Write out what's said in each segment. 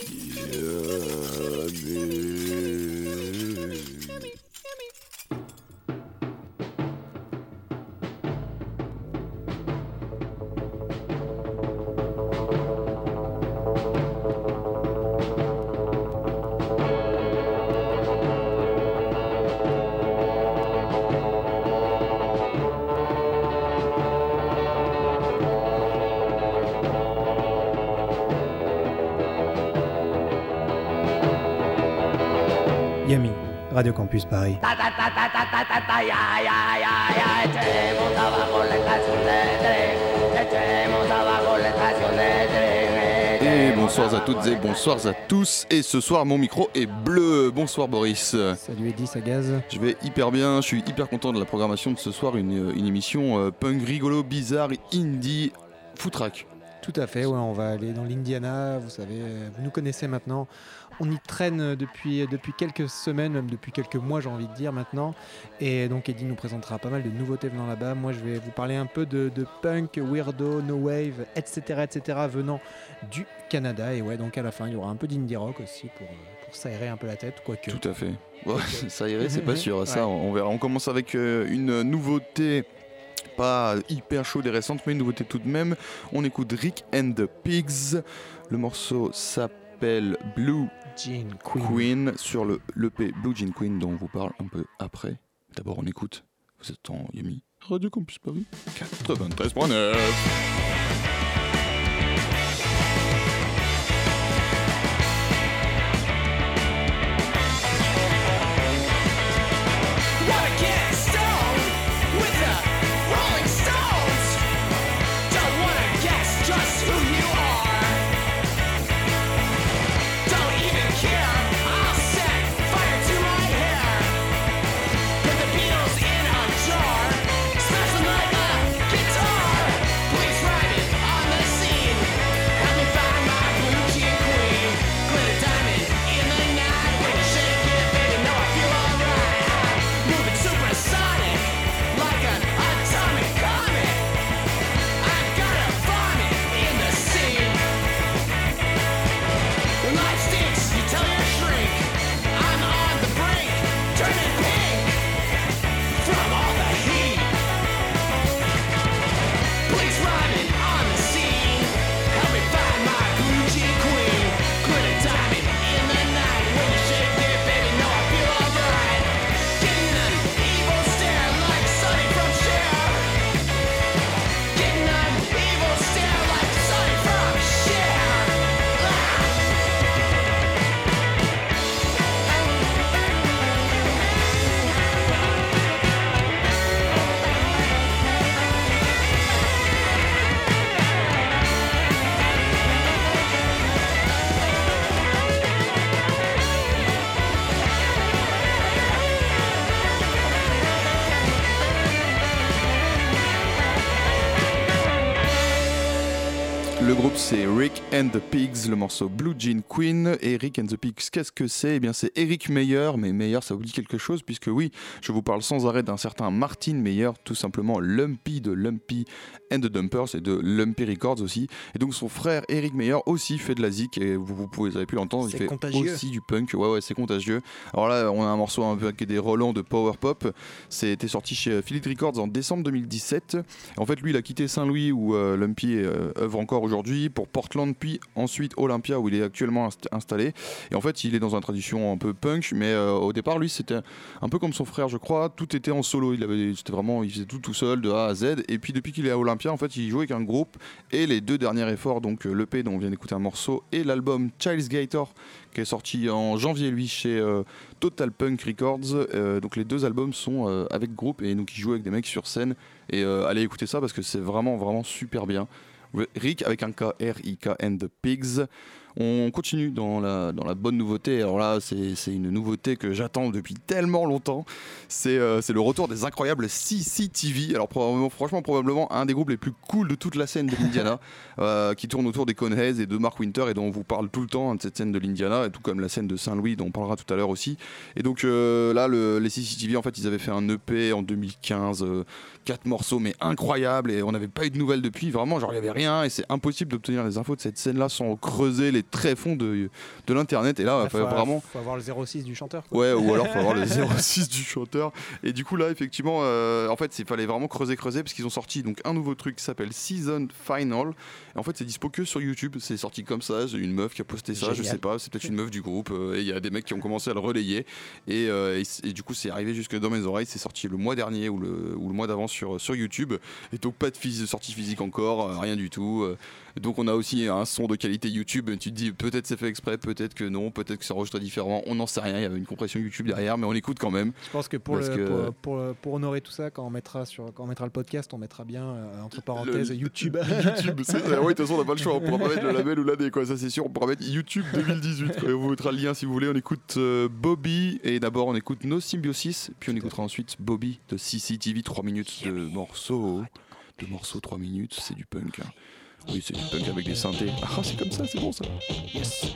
Я берегу. Radio Campus Paris. Et bonsoir à toutes et bonsoir à tous. Et ce soir, mon micro est bleu. Bonsoir Boris. Salut Eddy, ça gaz. Je vais hyper bien, je suis hyper content de la programmation de ce soir. Une, une émission euh, punk rigolo, bizarre, indie, footrack. Tout à fait, ouais, on va aller dans l'Indiana, vous savez, euh, vous nous connaissez maintenant. On y traîne depuis, depuis quelques semaines, même depuis quelques mois j'ai envie de dire maintenant. Et donc Eddie nous présentera pas mal de nouveautés venant là-bas. Moi je vais vous parler un peu de, de punk, weirdo, no wave, etc., etc. venant du Canada. Et ouais, donc à la fin il y aura un peu d'indie rock aussi pour, pour s'aérer un peu la tête, quoique. Tout à fait. Ouais, irait, c'est pas sûr. Ça, on verra. On commence avec euh, une nouveauté pas hyper chaude et récente, mais une nouveauté tout de même. On écoute Rick and the Pigs. Le morceau s'appelle Blue Jean Queen. Queen sur le l'EP Blue Jean Queen dont on vous parle un peu après. D'abord, on écoute. Vous êtes en Yumi. Radio Campus Paris 93.9. and the Pigs, le morceau Blue Jean Queen. Et Rick and the Pigs, qu'est-ce que c'est? Eh bien c'est Eric Meyer, mais Meyer ça vous dit quelque chose? Puisque oui, je vous parle sans arrêt d'un certain Martin Meyer, tout simplement Lumpy de Lumpy and the Dumpers et de Lumpy Records aussi. Et donc son frère Eric Meyer aussi fait de la zik et vous, vous, pouvez- vous avez pu l'entendre, il fait contagieux. aussi du punk. Ouais ouais, c'est contagieux. Alors là, on a un morceau un peu avec des relents de power pop. C'était sorti chez Philippe Records en décembre 2017. En fait, lui, il a quitté Saint-Louis où euh, Lumpy euh, œuvre encore aujourd'hui pour Portland, puis ensuite Olympia où il est actuellement inst- installé. Et en fait, il est dans une tradition un peu punk, mais euh, au départ, lui, c'était un peu comme son frère, je crois. Tout était en solo. Il avait, c'était vraiment, il faisait tout tout seul de A à Z. Et puis depuis qu'il est à Olympia, en fait, il joue avec un groupe. Et les deux derniers efforts, donc euh, l'EP dont on vient d'écouter un morceau et l'album Child's Gator qui est sorti en janvier lui chez euh, Total Punk Records. Donc les deux albums sont avec groupe et donc il joue avec des mecs sur scène. Et allez écouter ça parce que c'est vraiment vraiment super bien. Rick avec un K, R-I-K and the Pigs. On continue dans la, dans la bonne nouveauté. Alors là, c'est une nouveauté que j'attends depuis tellement longtemps. C'est euh, le retour des incroyables CCTV. Alors probablement, franchement, probablement un des groupes les plus cool de toute la scène de l'Indiana, euh, qui tourne autour des Coneheads et de Mark Winter et dont on vous parle tout le temps hein, de cette scène de l'Indiana, et tout comme la scène de Saint-Louis dont on parlera tout à l'heure aussi. Et donc euh, là, le- les CCTV, en fait, ils avaient fait un EP en 2015, euh, quatre morceaux mais incroyables, et on n'avait pas eu de nouvelles depuis. Vraiment, genre il y avait rien, et c'est impossible d'obtenir les infos de cette scène-là sans creuser les très fonds de, de l'internet. Et là, il faut, vraiment. faut avoir le 06 du chanteur. quoi. Ouais, ou alors faut avoir le 06 du chanteur. Et du coup là, effectivement, euh, en fait, il fallait vraiment creuser, creuser, parce qu'ils ont sorti donc un nouveau truc qui s'appelle Season Final. Et en fait, c'est dispo que sur YouTube. C'est sorti comme ça. Une meuf qui a posté ça. Je sais pas. C'est peut-être une meuf du groupe. euh, et il y a des mecs qui ont commencé à le relayer. Et, euh, et du coup, c'est arrivé jusque dans mes oreilles. C'est sorti le mois dernier ou le, ou le mois d'avant sur, sur YouTube. Et donc pas de sortie physique encore, rien du tout. Donc on a aussi un son de qualité YouTube. Tu te dis peut-être c'est fait exprès, peut-être que non, peut-être que c'est enregistré différemment. On n'en sait rien. Il y avait une compression YouTube derrière, mais on écoute quand même. Je pense que pour, Parce le, que- pour, pour- pour honorer tout ça, quand on mettra, sur, quand on mettra le podcast, on mettra bien euh, entre parenthèses Le- YouTube. YouTube, c'est ça. Oui, de toute façon, on n'a pas le choix. On pourra pas mettre le label ou l'année, quoi. Ça, c'est sûr. On pourra mettre YouTube 2018. quoi. Et on vous mettra le lien si vous voulez. On écoute euh, Bobby. Et d'abord, on écoute No Symbiosis. Puis on écoutera ensuite Bobby de CCTV. 3 minutes de morceaux. De morceaux, 3 minutes. C'est du punk. hein. Oui, c'est du punk avec des synthés. Ah, c'est comme ça, c'est bon ça. Yes.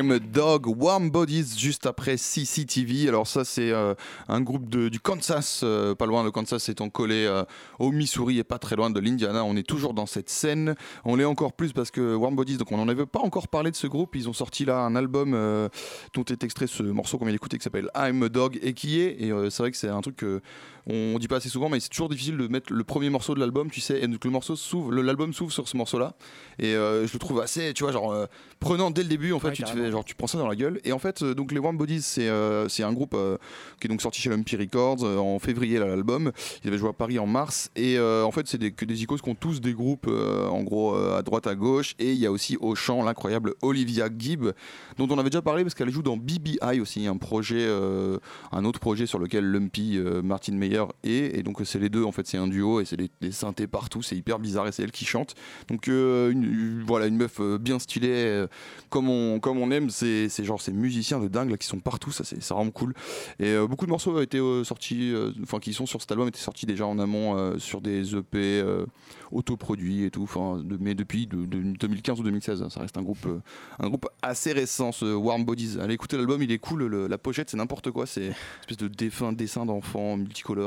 I'm a Dog, Warm Bodies juste après CCTV. Alors ça c'est euh, un groupe du Kansas, euh, pas loin, le Kansas étant collé euh, au Missouri et pas très loin de l'Indiana. On est toujours dans cette scène. On l'est encore plus parce que Warm Bodies, donc on n'en avait pas encore parlé de ce groupe. Ils ont sorti là un album dont est extrait ce morceau qu'on vient d'écouter qui s'appelle I'm a Dog et qui est, et c'est vrai que c'est un truc on dit pas assez souvent, mais c'est toujours difficile de mettre le premier morceau de l'album, tu sais, et donc le morceau s'ouvre, l'album s'ouvre sur ce morceau-là, et euh, je le trouve assez, tu vois, genre euh, prenant dès le début. En fait, Ouais, tu te fais, genre tu prends ça dans la gueule. Et en fait, euh, donc les Warm Bodies, c'est un groupe qui est donc sorti chez Lumpy Records en février l'album. Ils avaient joué à Paris en mars, et en fait, c'est des, que des icônes qui ont tous des groupes, en gros, à droite, à gauche, et il y a aussi au chant l'incroyable Olivia Gibb, dont on avait déjà parlé parce qu'elle joue dans BBI aussi, un projet, un autre projet sur lequel Lumpy, Martin Meyer et donc c'est les deux en fait, c'est un duo et c'est des, synthés partout, c'est hyper bizarre et c'est elle qui chante. Donc euh, voilà, une meuf euh, bien stylée, euh, comme on comme on aime, c'est genre ces musiciens de dingue là qui sont partout, ça c'est rend cool. Et beaucoup de morceaux ont été sortis, enfin qui sont sur cet album étaient sortis déjà en amont sur des EP autoproduits et tout, de- mais depuis de, de 2015 ou 2016, ça reste un groupe un groupe assez récent, ce Warm Bodies. Allez écouter l'album, il est cool. la pochette, c'est n'importe quoi. C'est espèce de défunt dessin d'enfant multicolore.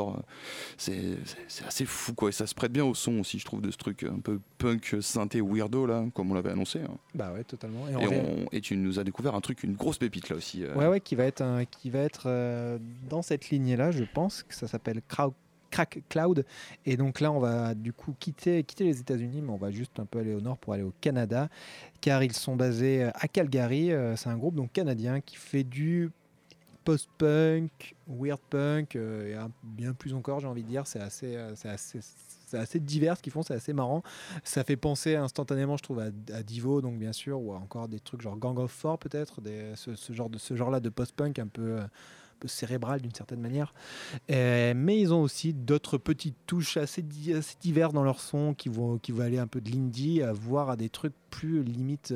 C'est c'est- assez fou, quoi. Et ça se prête bien au son aussi, je trouve, de ce truc un peu punk, synthé, weirdo, là, comme on l'avait annoncé. hein. Bah ouais, totalement. Et, Et, on vient- on- et tu nous as découvert un truc, une grosse pépite, là aussi. euh. Ouais, ouais, qui va être, un- qui va être euh, dans cette lignée-là, je pense que ça s'appelle Crowd- Crack Cloud. Et donc là, on va du coup quitter, quitter les États-Unis, mais on va juste un peu aller au nord pour aller au Canada, car ils sont basés à Calgary. Euh, C'est un groupe donc canadien qui fait du post-punk, weird punk, euh, et bien plus encore, j'ai envie de dire. C'est assez, euh, assez, assez divers ce qu'ils font, c'est assez marrant. Ça fait penser instantanément, je trouve, à, Divo, donc bien sûr, ou encore des trucs genre Gang of Four peut-être, ce, genre de ce genre-là de post-punk un peu, euh, cérébral d'une certaine manière. Mais ils ont aussi d'autres petites touches assez, di- assez diverses dans leur son qui vont, qui vont aller un peu de l'indie, à voire à des trucs plus limite.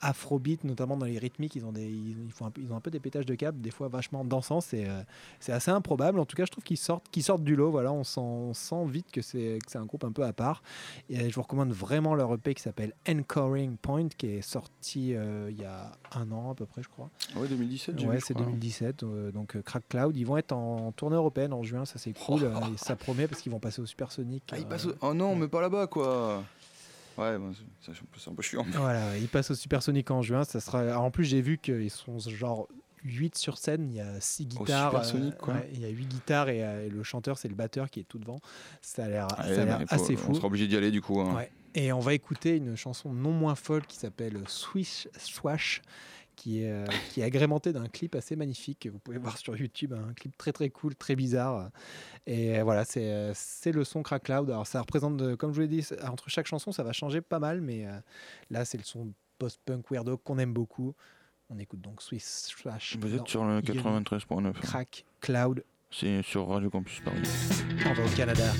Afrobeat, notamment dans les rythmiques, ils ont, des, ils, ils font un peu, ils ont un peu des pétages de câbles, des fois vachement dansants. C'est euh, c'est assez improbable. En tout cas, je trouve qu'ils sortent, qu'ils sortent du lot. Voilà, on sent, on sent vite que c'est un groupe un peu à part. Et je vous recommande vraiment leur EP qui s'appelle Encoring Point, qui est sorti euh, il y a un an à peu près, je crois. Ouais, 2017, j'ai Ouais, c'est crois. 2017. euh, donc Crack Cloud, ils vont être en, tournée européenne en juin, ça c'est cool. et ça promet parce qu'ils vont passer au Supersonic. Ah, il euh, passe au- Oh non, mais pas là-bas, quoi. Ouais, bon, c'est un peu- c'est un peu chiant. Voilà, ils passent au Supersonic en juin. Ça sera. alors, en plus, j'ai vu qu'ils sont genre 8 sur scène. Il y a 6 guitares. Supersonic, euh, quoi. ouais, il y a 8 guitares et, euh, et le chanteur, c'est le batteur qui est tout devant. Ça a l'air assez On fou. sera obligé d'y aller, du coup. hein. Ouais. Et on va écouter une chanson non moins folle qui s'appelle Swish Swash, qui est, euh, qui est agrémentée d'un clip assez magnifique que vous pouvez voir sur YouTube, un clip très très cool, très bizarre. Et euh, voilà, c'est euh, c'est le son Crack Cloud. Alors ça représente, de- comme je vous l'ai dit, entre chaque chanson, ça va changer pas mal, mais euh, là c'est le son post-punk weirdo qu'on aime beaucoup. On écoute donc Swish Swash. Vous êtes sur le Yen 93.9. Crack Cloud, C'est sur Radio Campus Paris. on va au Canada.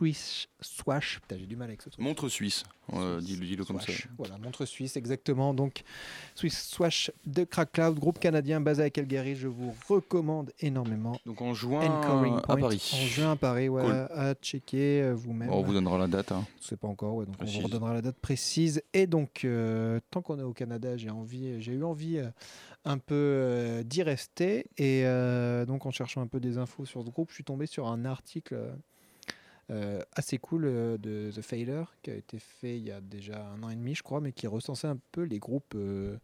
Swish Swash. J'ai du mal avec ce truc. Montre suisse, euh, dis-le comme ça. Voilà, montre suisse, exactement. Donc, Swiss Swash de Crack Cloud, groupe canadien basé à Calgary. Je vous recommande énormément. Donc en juin Anchoring à Point, Paris. En juin à Paris, ouais, Cool. à checker euh, vous-même. Bon, on vous donnera la date. hein. Je sais pas encore, ouais, donc on vous redonnera la date précise. Et donc, euh, tant qu'on est au Canada, j'ai envie, j'ai eu envie euh, un peu euh, d'y rester. Et euh, donc, en cherchant un peu des infos sur ce groupe, je suis tombé sur un article assez cool euh, de The Failure qui a été fait il y a déjà un an et demi, je crois, mais qui recensait un peu les groupes. euh,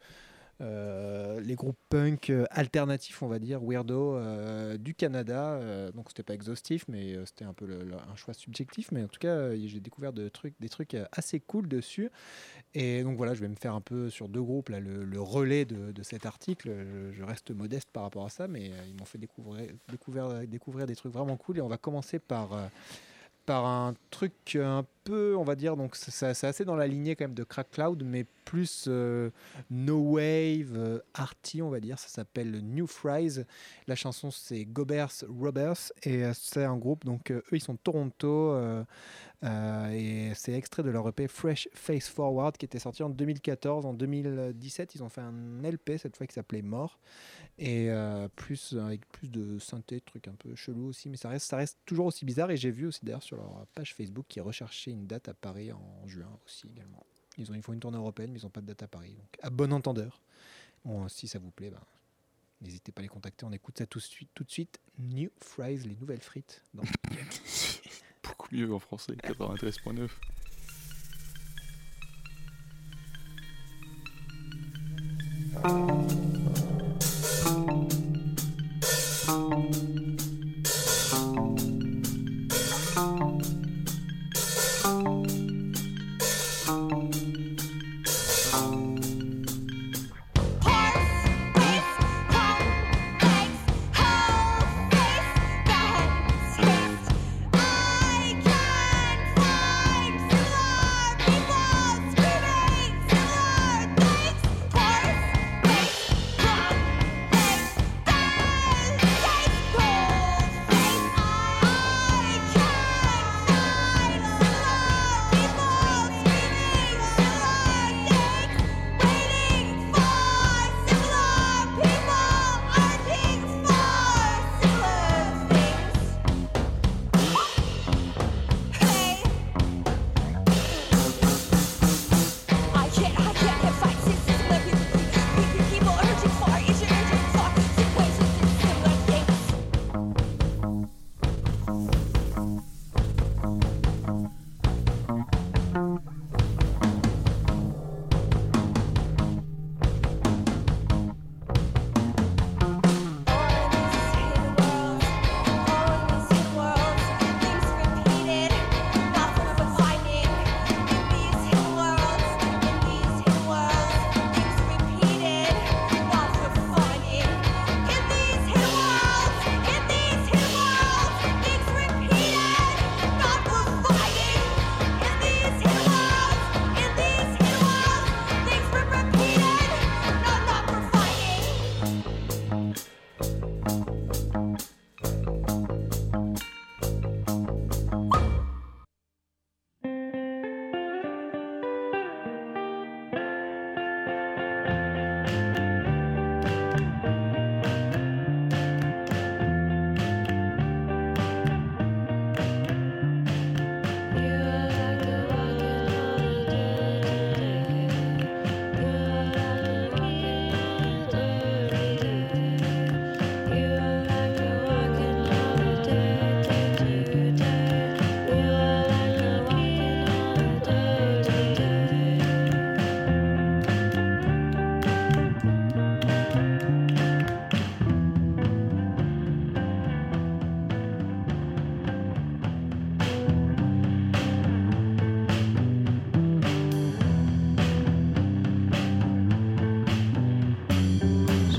euh, les groupes punk euh, alternatifs, on va dire, weirdo euh, du Canada. Euh, donc c'était pas exhaustif, mais euh, c'était un peu un choix subjectif. Mais en tout cas, euh, j'ai découvert de trucs, des trucs euh, assez cool dessus. Et donc voilà, je vais me faire un peu sur deux groupes là, le, relais de, cet article. Je, je reste modeste par rapport à ça, mais euh, ils m'ont fait découvrir, découvrir, découvrir des trucs vraiment cool. Et on va commencer par euh, par un truc un peu, on va dire, donc c'est- assez dans la lignée quand même de Crack Cloud, mais plus euh, no wave, euh, arty, on va dire. Ça s'appelle New Fries. La chanson c'est Gobers Robbers et euh, c'est un groupe, donc euh, eux ils sont Toronto et c'est extrait de leur EP Fresh Face Forward qui était sorti en 2014. En 2017, ils ont fait un LP cette fois qui s'appelait Mort et plus avec plus de synthé, trucs un peu chelou aussi, mais ça reste, ça reste toujours aussi bizarre. Et j'ai vu aussi d'ailleurs sur leur page Facebook qu'ils recherchaient une date à Paris en juin aussi également. Ils ont ils font une tournée européenne, mais ils n'ont pas de date à Paris. Donc à bon entendeur. Bon, si ça vous plaît, ben, n'hésitez pas à les contacter. On écoute ça tout de suite. Tout de suite. New Fries, les nouvelles frites. dans Beaucoup mieux en français, 93.9.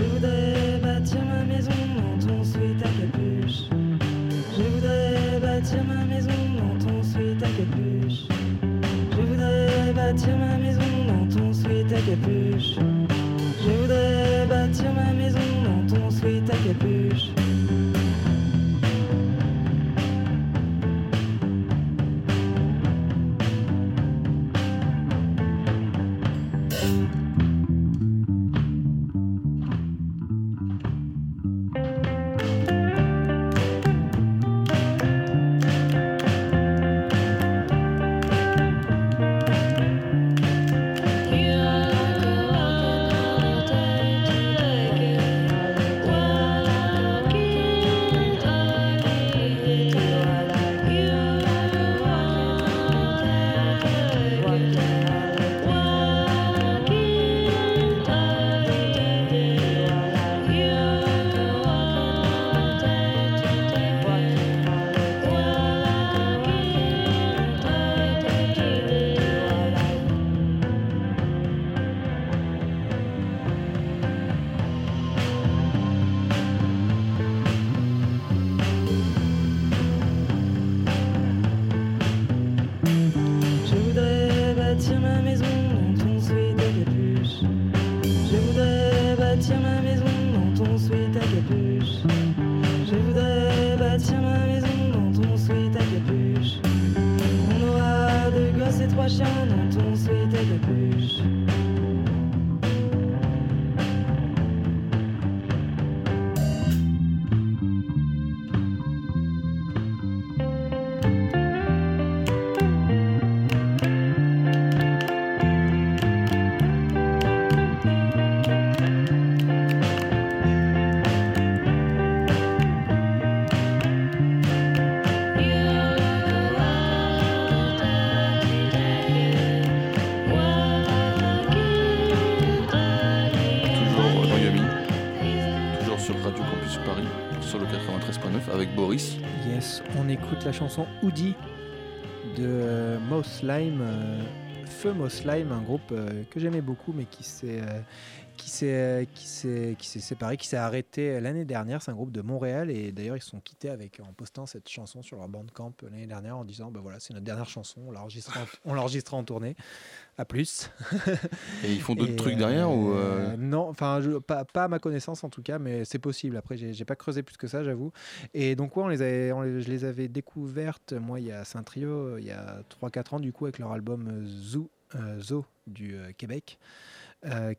voudrais bâtir ma maison dans ton sweat à capuche. Je voudrais bâtir ma maison dans ton sweat à capuche. Je voudrais bâtir ma maison dans ton sweat à capuche. Je voudrais bâtir ma maison dans ton sweat à capuche. Chanson Oudi de euh, Moss Slime. euh, Feu Moss Slime, un groupe euh, que j'aimais beaucoup mais qui s'est euh, qui s'est séparé, qui s'est arrêté l'année dernière. C'est un groupe de Montréal et d'ailleurs ils se sont quittés avec en postant cette chanson sur leur bandcamp l'année dernière en disant bah voilà c'est notre dernière chanson, on l'enregistrera en, on l'enregistrera en tournée. À plus. Et ils font d'autres trucs derrière ou euh, euh, Non, enfin pas, pas à ma connaissance en tout cas, mais c'est possible. Après, j'ai pas creusé plus que ça, j'avoue. Et donc ouais, on les avait, on les- je les avais découvertes. Moi, il y a un trio, euh, il y a 3-4 ans du coup avec leur album Zoo, euh, Zoo du euh, Québec.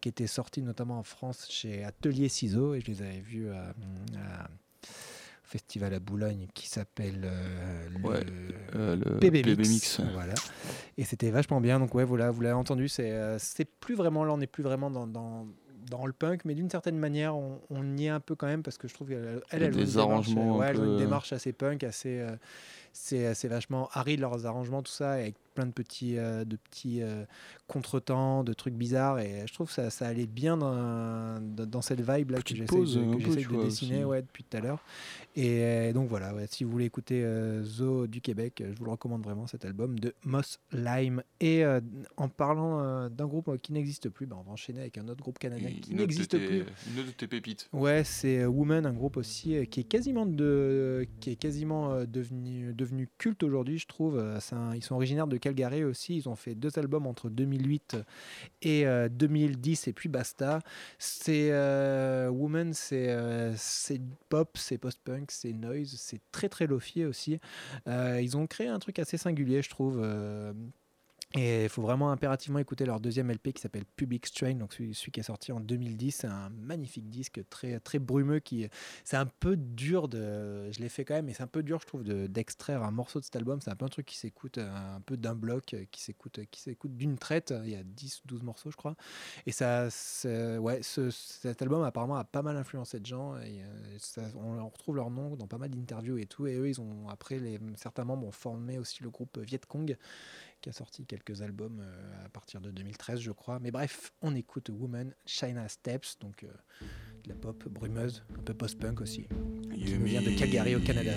qui était sorti notamment en France chez Atelier Ciseaux et je les avais vus à, à- au festival à Boulogne qui s'appelle euh, le Ouais, euh, le PB PB Mix, Mix. Voilà. Et c'était vachement bien. Donc ouais, voilà, vous l'avez entendu, c'est euh, plus vraiment là, on n'est plus vraiment dans, dans, dans le punk, mais d'une certaine manière, on, on y est un peu quand même parce que je trouve qu'elle elle, elle, a des démarche, arrangements ouais, elle a une peu- démarche assez punk, assez euh, c'est c'est vachement aride leurs arrangements, tout ça, avec plein de petits euh, de petits euh, contretemps, de trucs bizarres. Et je trouve que ça, ça allait bien dans, dans cette vibe là que j'essaie de, un que peu, j'essaie tu de vois, dessiner ouais, depuis tout à l'heure. Et euh, donc voilà, ouais, si vous voulez écouter Zo du Québec, je vous le recommande vraiment cet album de Moss Lime. Et en parlant d'un groupe qui n'existe plus, bah, on va enchaîner avec un autre groupe canadien qui une n'existe plus. Une autre de tes pépites. Ouais, c'est Woman, un groupe aussi qui est quasiment de, qui est quasiment devenu devenu culte aujourd'hui, je trouve. Un- ils sont originaires de Calgary aussi. Ils ont fait deux albums entre 2008 et euh, 2010 et puis basta. C'est euh, Woman, c'est euh, c'est pop, c'est post-punk, c'est noise, c'est très très lofi aussi. Euh, ils ont créé un truc assez singulier, je trouve. Et il faut vraiment impérativement écouter leur deuxième LP qui s'appelle Public Strain, donc celui, qui est sorti en 2010. C'est un magnifique disque très, très brumeux. qui C'est un peu dur de. Je l'ai fait quand même, mais c'est un peu dur, je trouve, de- d'extraire un morceau de cet album. C'est un peu un truc qui s'écoute un peu d'un bloc, qui s'écoute qui s'écoute d'une traite. Il y a 10 12 morceaux, je crois. Et ça, ouais, ce- cet album apparemment a pas mal influencé de gens. Euh, on, retrouve leur nom dans pas mal d'interviews et tout. Et eux, ils ont après certains membres ont formé aussi le groupe Viet Cong qui a sorti quelques albums euh, à partir de 2013, je crois. Mais bref, on écoute Woman, China Steps, donc euh, de la pop brumeuse, un peu post-punk aussi, qui vient de Calgary au Canada.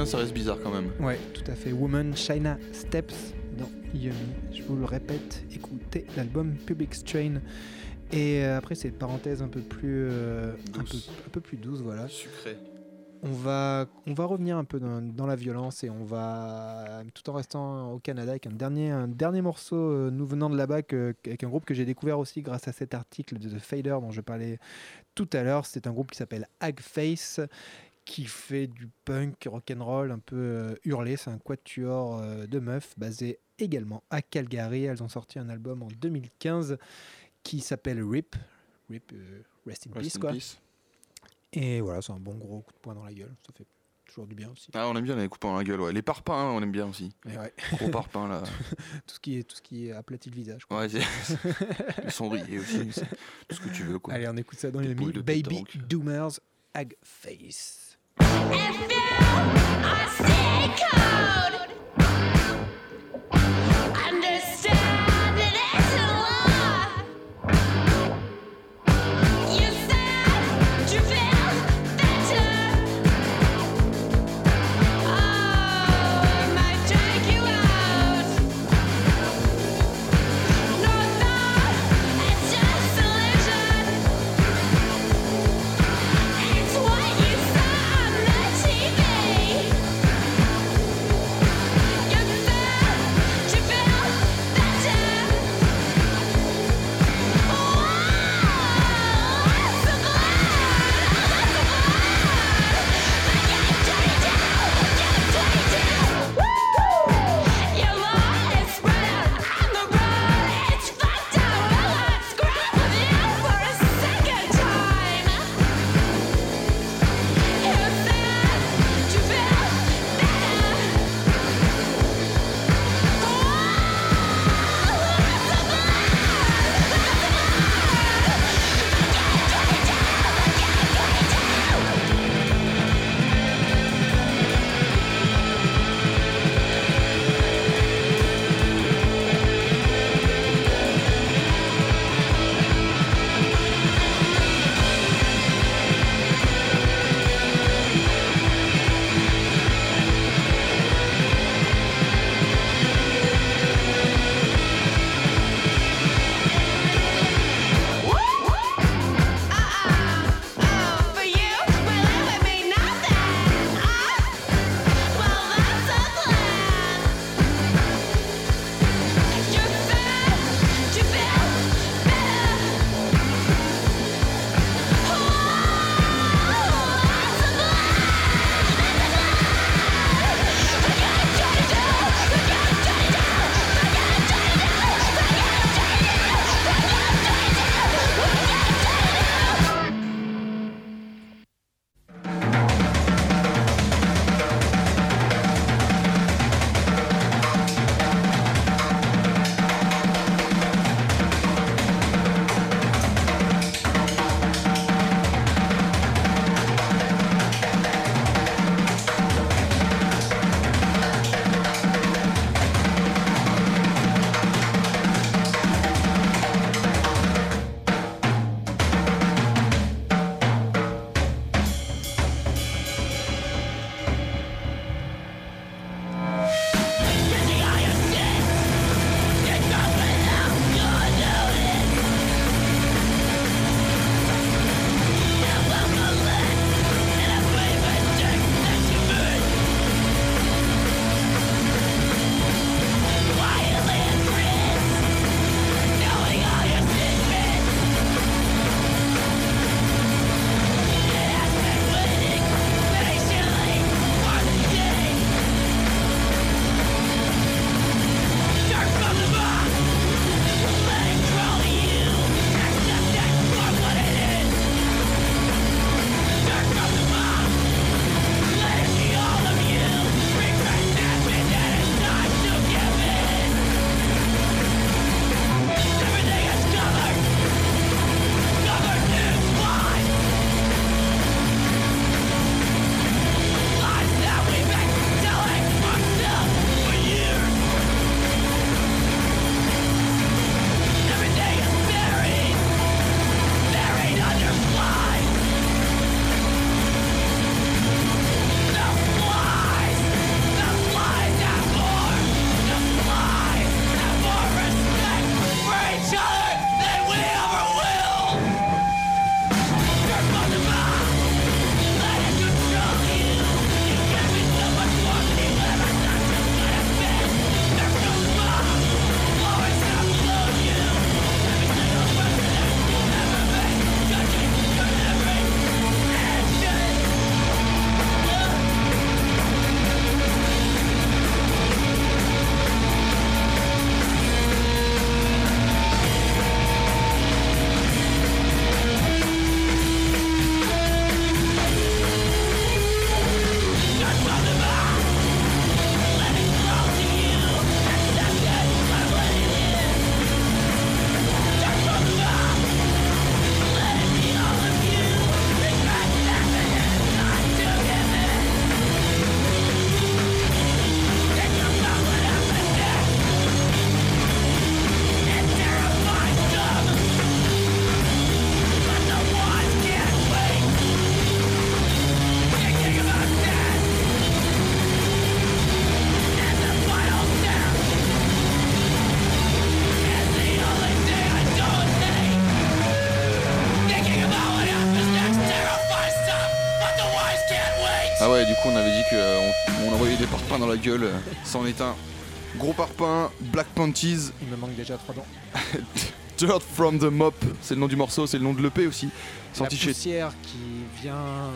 Hein, ça reste bizarre quand même. Ouais, tout à fait. Woman China Steps dans Yummy. Je vous le répète, écoutez l'album Public Strain. Et euh, après cette parenthèse un peu plus, euh, un peu, Douce. un peu plus douce, voilà. Sucré. On va, on va revenir un peu dans, dans la violence et on va, tout en restant au Canada, avec un dernier, un dernier morceau euh, nous venant de là-bas, que- avec un groupe que j'ai découvert aussi grâce à cet article de The Fader dont je parlais tout à l'heure. C'est un groupe qui s'appelle Hagface qui fait du punk rock'n'roll un peu euh, hurlé. C'est un quatuor euh, de meufs basé également à Calgary. Elles ont sorti un album en 2015 qui s'appelle Rip. Rip, euh, Rest in Rest Peace, in quoi. peace. Et voilà, c'est un bon gros coup de poing dans la gueule. Ça fait toujours du bien aussi. Ah, on aime bien les coupes dans la gueule, ouais. Les parpaings, hein, on aime bien aussi. Ouais, Gros parpaings, là. tout ce qui est tout ce qui aplatit le visage. quoi. Ouais, c'est. le cendrier aussi. Tout ce que tu veux, quoi. Allez, on écoute ça dans les de Baby. Doomers Hagface. If you are stay cold, C'en est un. Gros parpaing, Black Panties, Il me manque déjà trois dents. Dirt from the Mop, c'est le nom du morceau, c'est le nom de l'EP aussi. Sorti la chez. poussière qui vient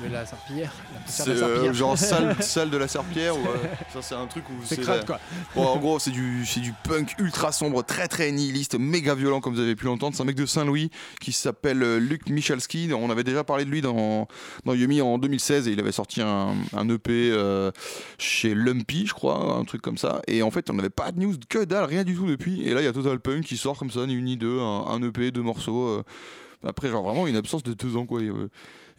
de la serpillière. C'est euh, serpillière. genre salle, salle de la ou euh, ça c'est un truc où C'est la- quoi. Bon, en gros, c'est du, c'est du punk ultra sombre, très très nihiliste, méga violent, comme vous avez pu l'entendre. C'est un mec de Saint-Louis qui s'appelle euh, Luc Michalski. On avait déjà parlé de lui dans, dans Yumi en 2016 et il avait sorti un, un EP euh, chez Lumpy, je crois, un truc comme ça. Et en fait, on n'avait pas de news, que dalle, rien du tout depuis. Et là, il y a Total Punk qui sort comme ça, ni une ni deux, un, un EP, deux morceaux. euh, après, genre vraiment une absence de deux ans, quoi.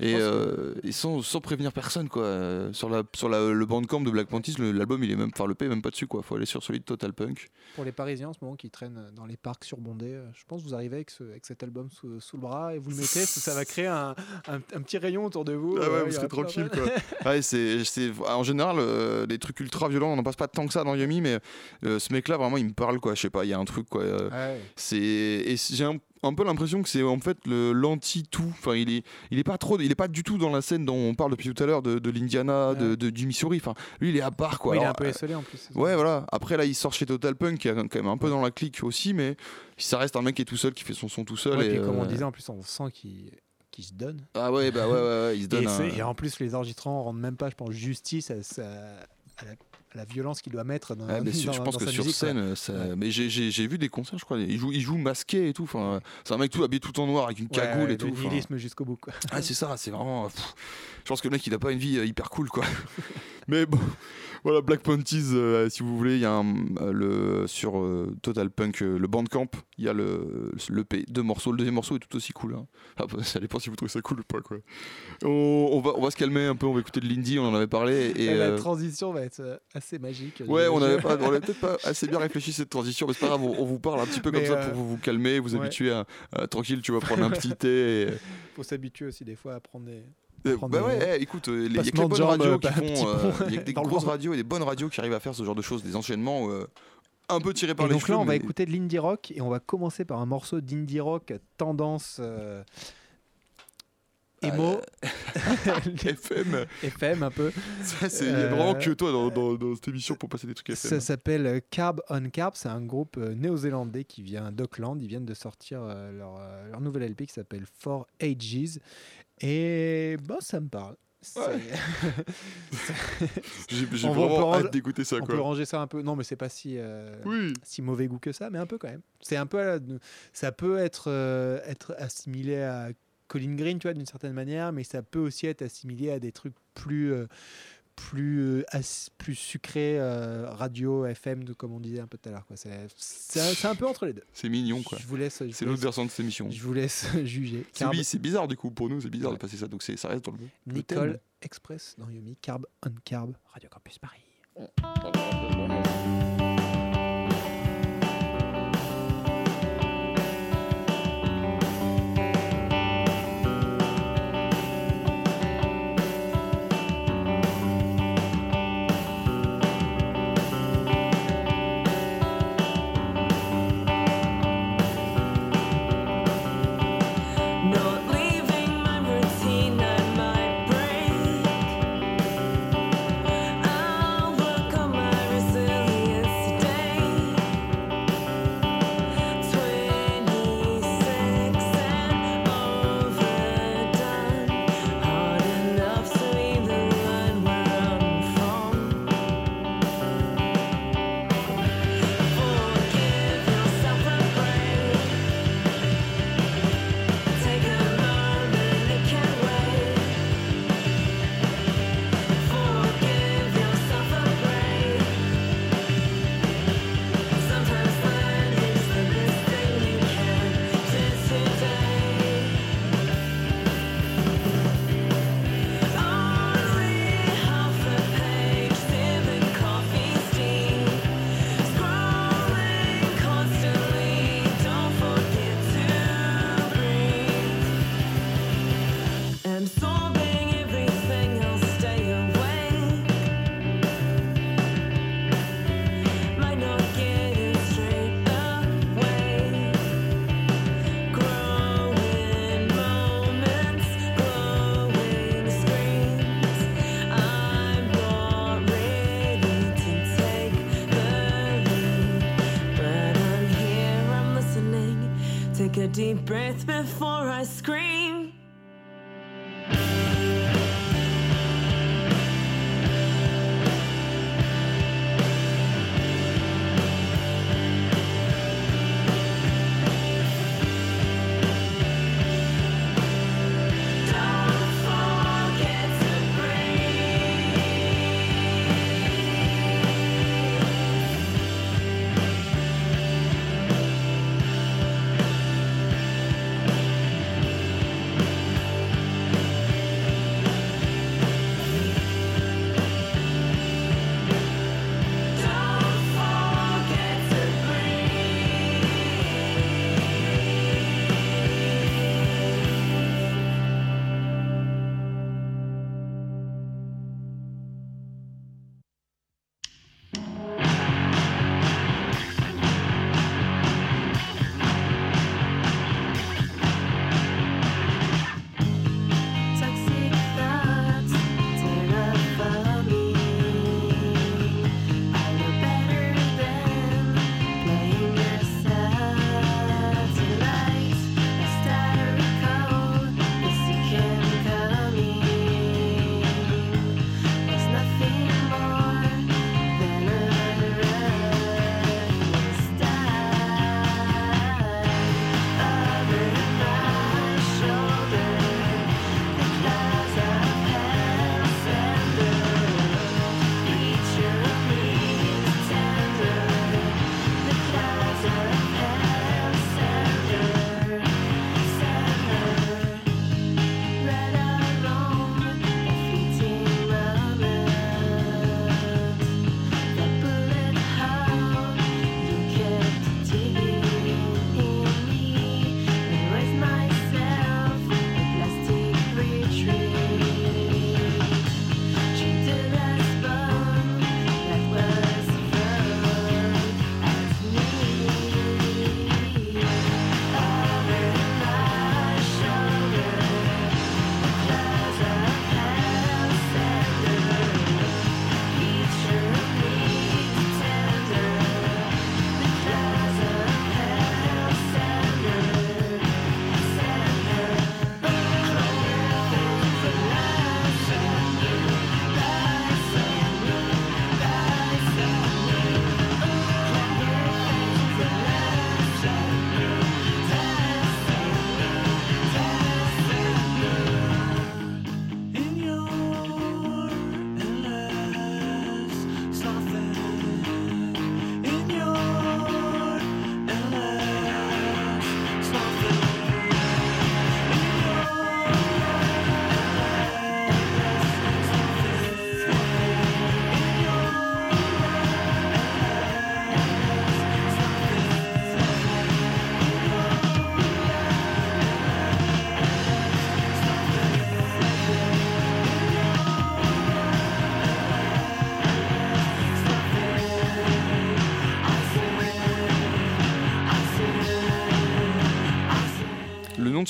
Et, euh, et, sans, sans prévenir personne quoi Euh, sur la sur la, le bandcamp de Black Panties l'album il est même enfin le P est même pas dessus quoi faut aller sur celui de Total Punk Pour les Parisiens en ce moment qui traînent dans les parcs surbondés, euh, je pense que vous arrivez avec, ce- avec cet album sous, sous le bras et vous le mettez, ça, ça va créer un, un- un petit rayon autour de vous. Ah ouais, euh, vous serez tranquille quoi. Ouais, c'est, c'est- en général, euh, les trucs ultra violents, on n'en passe pas tant que ça dans Yumi, mais euh, ce mec-là, vraiment, il me parle quoi. Je sais pas, il y a un truc quoi. euh, Ouais. c'est, et j'ai un, un peu l'impression que c'est en fait le, l'anti-tout. Enfin, il est, il est pas trop, il est pas du tout dans la scène dont on parle depuis tout à l'heure de, de l'Indiana, de, Ouais. de- du Missouri. Enfin, lui, il est à part quoi. Oui, il est un peu esselé en plus. Ouais, voilà. Après, là, il sort chez Total Punk, qui est quand même un peu dans la clique aussi, mais ça reste un mec qui est tout seul, qui fait son son tout seul. Ouais, et, puis comme on euh, disait, en plus, on sent qu'il se donne. Ah ouais, bah ouais, ouais, ouais, il se donne Et, un- c'est- et en plus, les enregistrants rendent même pas, je pense, justice à, sa- à la, la violence qu'il doit mettre dans, Ouais, mais dans- je pense dans que sur musique, scène, ça... Ouais. mais j'ai- vu des concerts, je crois. Il joue, il joue masqué et tout. Enfin, c'est un mec tout habillé tout en noir avec une cagoule ouais, et tout. Le nihilisme jusqu'au bout. Quoi. Ah, c'est ça, c'est vraiment. pff, je pense que le mec, il a pas une vie euh, hyper cool, quoi. Mais bon, voilà, Black Panties, euh, si vous voulez, il y a un, euh, le, sur euh, Total Punk, euh, le Bandcamp, il y a le, le P, deux morceaux. Le deuxième morceau est tout aussi cool. Hein. Ah, bah, ça dépend si vous trouvez ça cool ou pas, quoi. On, on va, on va se calmer un peu, on va écouter de l'indie, on en avait parlé. Et, Et la transition va être assez magique. Ouais, on Je- avait pas, on avait peut-être pas assez bien réfléchi cette transition, mais c'est pas grave, on, on vous parle un petit peu comme ça pour vous, vous calmer, vous ouais. habituer à, à- tranquille, tu vas prendre un petit thé. Et, faut s'habituer aussi des fois à prendre des. Euh, bah ouais, eh, écoute, euh, il y a que les bonnes radios euh, qui font, euh, il y a des grosses radios et des bonnes radios qui arrivent à faire ce genre de choses, des enchaînements euh, un peu tirés par Et les donc cheveux. là, on va écouter de l'indie rock et on va commencer par un morceau d'indie rock tendance euh, emo, FM, FM un peu. ça, c'est il y a vraiment Euh, que toi dans, dans- dans cette émission pour passer des trucs FM. Ça s'appelle euh, Carb on Carb. C'est un groupe euh, néo-zélandais qui vient d'Auckland. Ils viennent de sortir euh, leur, euh, leur nouvel LP qui s'appelle For Ages. Et bah, ça me parle. J'ai vraiment ranger- hâte d'écouter ça, on quoi. peut ranger ça un peu. Non, mais c'est pas si. euh, Oui. si mauvais goût que ça, mais un peu quand même. C'est un peu, à la- ça peut être euh, être assimilé à Colin Green, tu vois, d'une certaine manière, mais ça peut aussi être assimilé à des trucs plus euh, plus euh, plus sucrés, euh, radio, FM, de- comme on disait un peu tout à l'heure. quoi. C'est un peu entre les deux. C'est mignon, quoi. Je vous laisse. C'est l'autre versant de cette émission. Je vous laisse juger. C'est Carb- oui, c'est bizarre du coup pour nous, c'est bizarre Ouais. de passer ça, donc c'est- ça reste dans le. le Nicole. Express dans Yumi, Carb on Carb, Radio Campus Paris. Breath before I scream.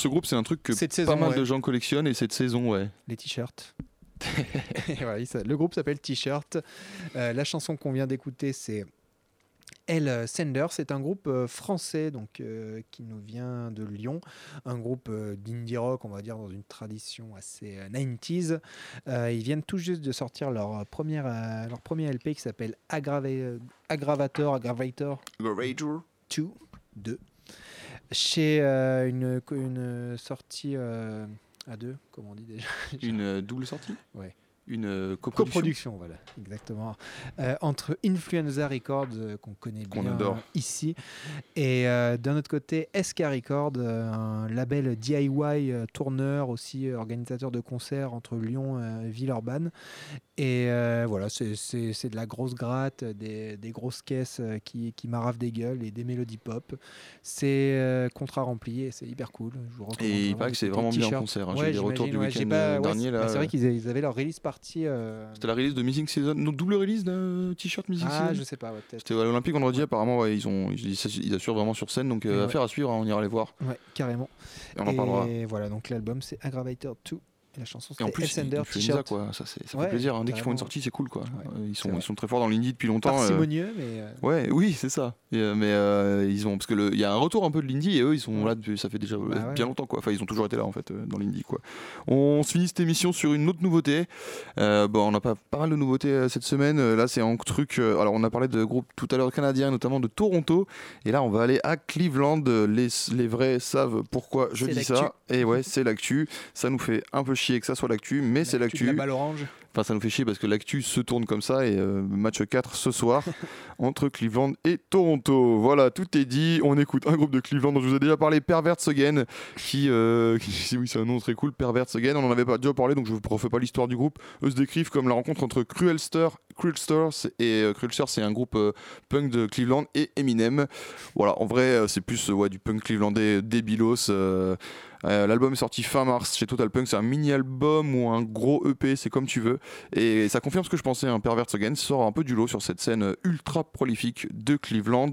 Ce groupe, c'est un truc que Cette pas saison, mal ouais. de gens collectionnent et cette saison, ouais. les t-shirts. Le groupe s'appelle T-shirt. Euh, la chanson qu'on vient d'écouter, c'est Elle Sender. C'est un groupe euh, français donc, euh, qui nous vient de Lyon. Un groupe d'indie rock, on va dire, dans une tradition assez euh, 90s. Euh, ils viennent tout juste de sortir leur, première, euh, leur premier LP qui s'appelle Aggrava- Aggravator, Aggravator 2, 2 chez euh, une, une sortie euh, à deux, comme on dit déjà. Une euh, double sortie? Ouais. Une euh, coproduction. Coproduction, voilà, exactement. Euh, entre Influenza Records, euh, qu'on connaît bien adore. ici, et euh, d'un autre côté, SK Records, un label DIY tourneur, aussi organisateur de concerts entre Lyon et Villeurbanne. Et voilà, c'est- de la grosse gratte, des, des grosses caisses qui, qui maravent des gueules et des mélodies pop. C'est contrat rempli et c'est hyper cool. Je vous recommande Et il paraît que c'est vraiment bien en concert. hein. J'ai Ouais, eu des retours du ouais, j'ai week-end ouais, dernier. c'est- bah, C'est vrai qu'ils avaient leur release euh, C'était la release de Missing Season. Non, double release d'un t-shirt Missing Ah, Season je sais pas, ouais, peut-être. C'était à l'Olympique vendredi, apparemment, ouais, ils, ont, ils, ils assurent vraiment sur scène, donc euh, affaire à suivre, hein, on ira les voir. Ouais, carrément. Et on en parlera. Et voilà, donc l'album c'est Aggravator 2. Et la chanson en Sender influenza, T-shirt. quoi. Ça, c'est- ça Ouais, fait plaisir. hein. Dès qu'ils font une sortie, c'est cool, quoi. Ouais, Euh, ils, c'est sont, vrai. ils sont très forts dans l'indie depuis longtemps. euh, Parcimonieux, mais euh, Ouais, oui, c'est ça. Et, euh, mais euh, ils ont parce que le- il y a un retour un peu de l'indie et eux ils sont là depuis ça fait déjà euh, Bah ouais. bien longtemps quoi. Enfin ils ont toujours été là en fait euh, dans l'indie quoi. On se finit cette émission sur une autre nouveauté. Euh, bon, on n'a pas pas mal de nouveautés euh, cette semaine. Euh, Là c'est un truc. euh, alors on a parlé de groupes tout à l'heure canadiens, notamment de Toronto. Et là on va aller à Cleveland. Les, les vrais savent pourquoi je C'est dis ça. Et ouais c'est l'actu. Ça nous fait un peu chier que ça soit l'actu, mais c'est l'actu. La balle orange. Enfin, ça nous fait chier parce que l'actu se tourne comme ça et euh, match 4 ce soir entre Cleveland et Toronto. Voilà, tout est dit. On écoute un groupe de Cleveland dont je vous ai déjà parlé, Perverts Again, qui, euh, qui- oui, c'est un nom très cool, Perverts Again. On en avait pas déjà parlé, donc je vous refais pas l'histoire du groupe. Eux se décrivent comme la rencontre entre Cruelster, Cruelster c'est- et euh, Cruelster, c'est un groupe euh, punk de Cleveland et Eminem. Voilà, en vrai, c'est plus ouais, du punk clevelandais débilos. Euh, L'album est sorti fin mars chez Total Punk. C'est un mini-album ou un gros EP, c'est comme tu veux. Et ça confirme ce que je pensais. Un Perverts Again sort un peu du lot sur cette scène ultra prolifique de Cleveland.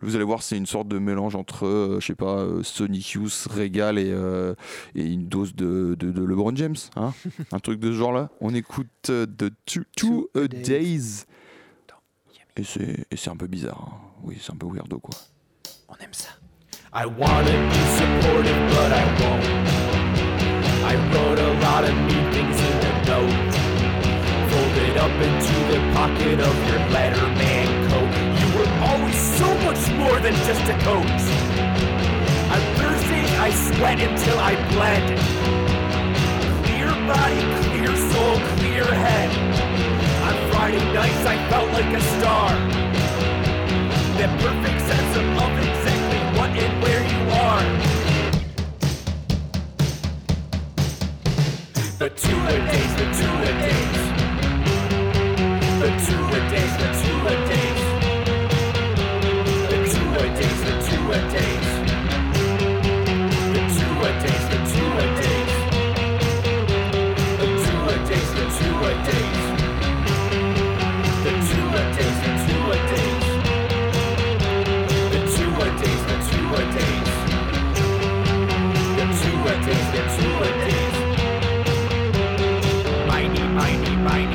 Vous allez voir, c'est une sorte de mélange entre, euh, je sais pas, euh, Sonic Youth, Regal et, euh, et une dose de, de, de LeBron James. hein. un truc de ce genre-là. On écoute de Two, Two a Days. Et c'est et c'est un peu bizarre. hein. Oui, c'est un peu weirdo quoi. On aime ça. I wanna be supportive, but I won't. I wrote a lot of mean things in the note. Fold it up into the pocket of your Letterman coat. You were always so much more than just a coach. On Thursdays, I sweat until I bled. Clear body, clear soul, clear head. On Friday nights, I felt like a star that perfect sense of, of and where you are. The two a days, the two a days. The two a days, the two a days. The two a days, the two a days. Right.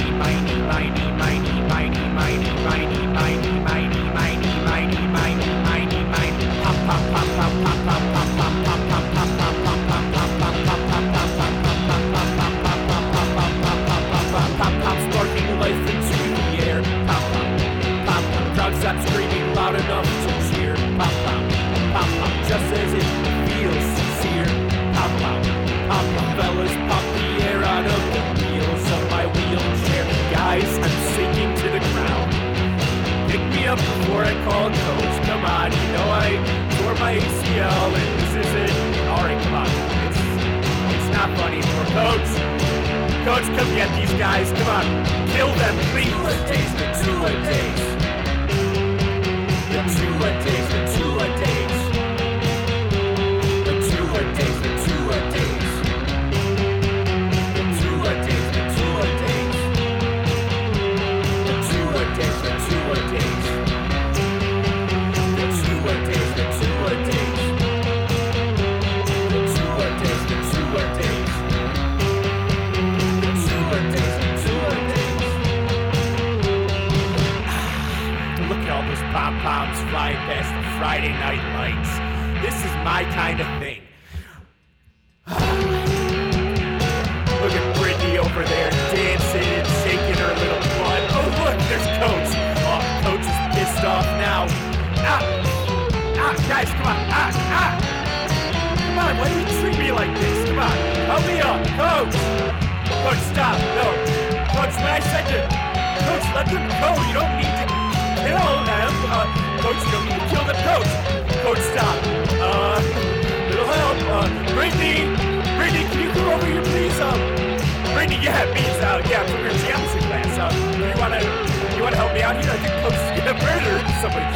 Out here? I think is gonna murder somebody.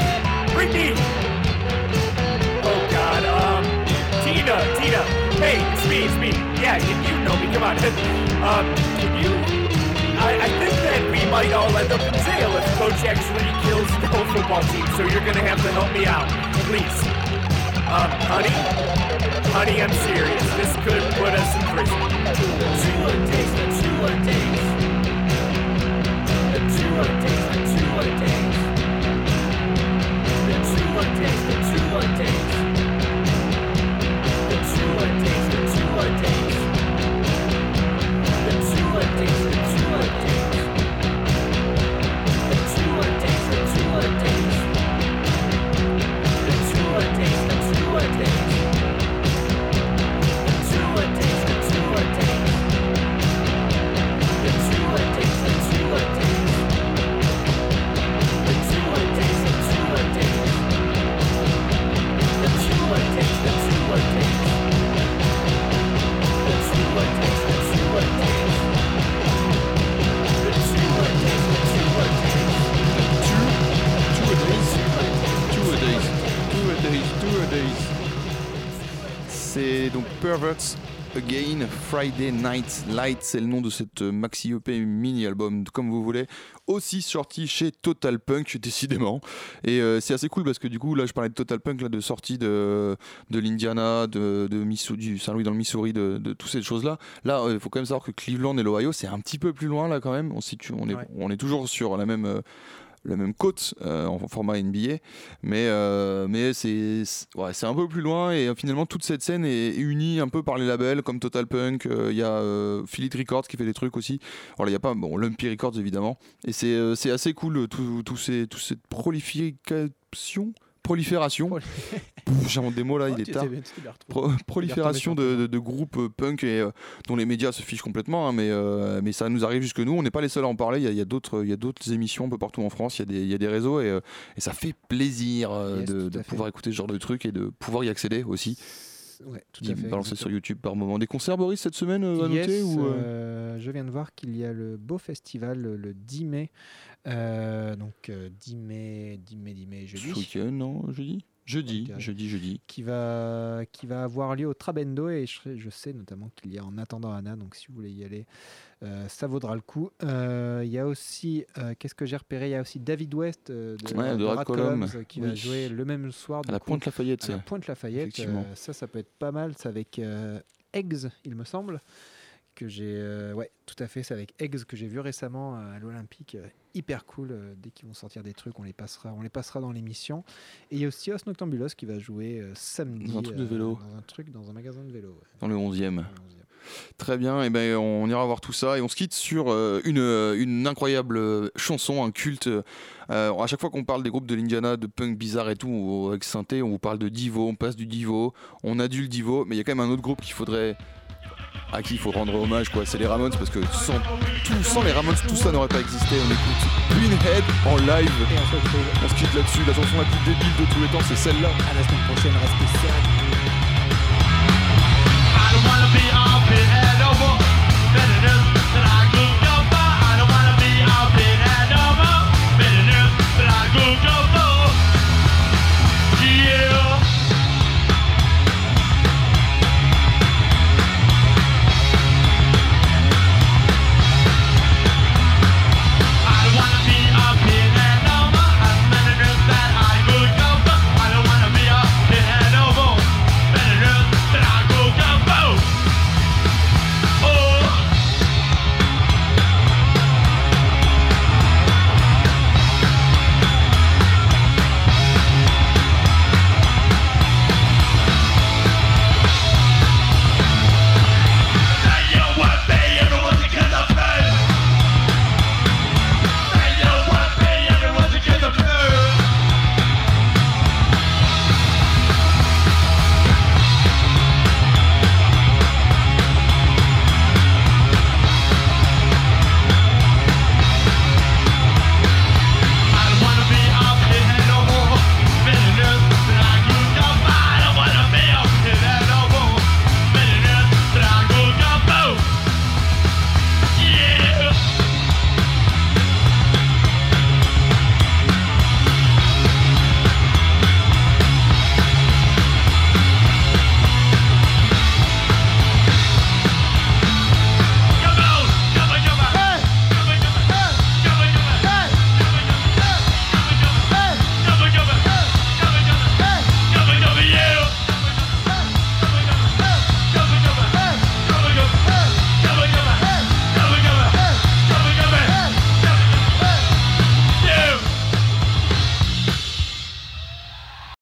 Brittany. Oh God. Um, Tina, Tina. Hey, it's me, it's me. Yeah, you, you know me. Come on. Um, can you? I, I think that we might all end up in jail if Coach actually kills the whole football team. So you're gonna have to help me out, please. Um, honey? Honey, I'm serious. This could put us in prison. The true what it takes, the true what it The true C'est donc Perverts Again, Friday Night Light, c'est le nom de cette euh, maxi EP mini-album, comme vous voulez, aussi sorti chez Total Punk, décidément. Et euh, c'est assez cool parce que du coup, là, je parlais de Total Punk, là, de sortie de, de l'Indiana, de, de Missou- du Saint-Louis dans le Missouri, de, de toutes ces choses-là. Là, il faut quand même savoir que Cleveland et l'Ohio, c'est un petit peu plus loin, là, quand même. On, situe, on, est, Ouais. on est toujours sur la même. euh, la même côte euh, en format NBA, mais, euh, mais c'est ouais, un peu plus loin et finalement toute cette scène est unie un peu par les labels comme Total Punk, euh, il y a euh, Philip Records qui fait des trucs aussi, voilà il y a pas bon Lumpy Records évidemment. Et c'est assez cool tout, tout ces, toute cette prolifération prolifération j'invente des mots là Oh, il est tu- tard. Pro- prolifération de, de- de groupes euh, punk et euh, dont les médias se fichent complètement, hein, mais, euh, mais ça nous arrive jusque nous. On n'est pas les seuls à en parler. Il y a- a, d'autres, émissions un peu partout en France. Il y a des, il y a des réseaux et, et ça fait plaisir Yes, de, de pouvoir écouter ce genre de trucs et de pouvoir y accéder aussi. Ouais, tout à fait. sur. YouTube par moment. Des concerts, Boris, cette semaine euh, à Yes, noter ou, euh, euh, je viens de voir qu'il y a le beau festival le, le 10 mai. euh, donc euh, 10 mai, 10 mai, 10 mai, ce jeudi. week-end, non Jeudi? Jeudi, jeudi, jeudi. Qui va, qui va avoir lieu au Trabendo et je, sais- je sais notamment qu'il y a en attendant Anna, donc si vous voulez y aller, euh, ça vaudra le coup. Euh, Il y a aussi, euh, qu'est-ce que j'ai repéré? Il y a aussi David West de, Ouais, de Column, qui va jouer le même soir. À la coup, Pointe Lafayette, à la. Pointe Lafayette. Ça, ça peut être pas mal. C'est avec Eggs, il me semble. Que j'ai. euh, ouais, tout à fait. C'est avec Eggs que j'ai vu récemment euh, à l'Olympique. euh, hyper cool. euh, dès qu'ils vont sortir des trucs, on les passera, on les passera dans l'émission. Et il y a aussi Os Noctambulos qui va jouer euh, samedi. Dans un truc de euh, vélo. dans un truc, dans un magasin de vélo. ouais. Dans le 11e. Dans le 11e. Très bien, et ben on ira voir tout ça et on se quitte sur une, une incroyable chanson, un culte. À chaque fois qu'on parle des groupes de l'Indiana, de punk bizarre et tout, ou avec synthé, on vous parle de Divo, on passe du Divo, on a dû le Divo, mais il y a quand même un autre groupe qu'il faudrait à qui il faut rendre hommage quoi, c'est les Ramones parce que sans, tout, sans les Ramones tout ça n'aurait pas existé. On écoute Greenhead en live. On se quitte là-dessus, la chanson la plus débile de tous les temps c'est celle-là. à la semaine prochaine. Restez.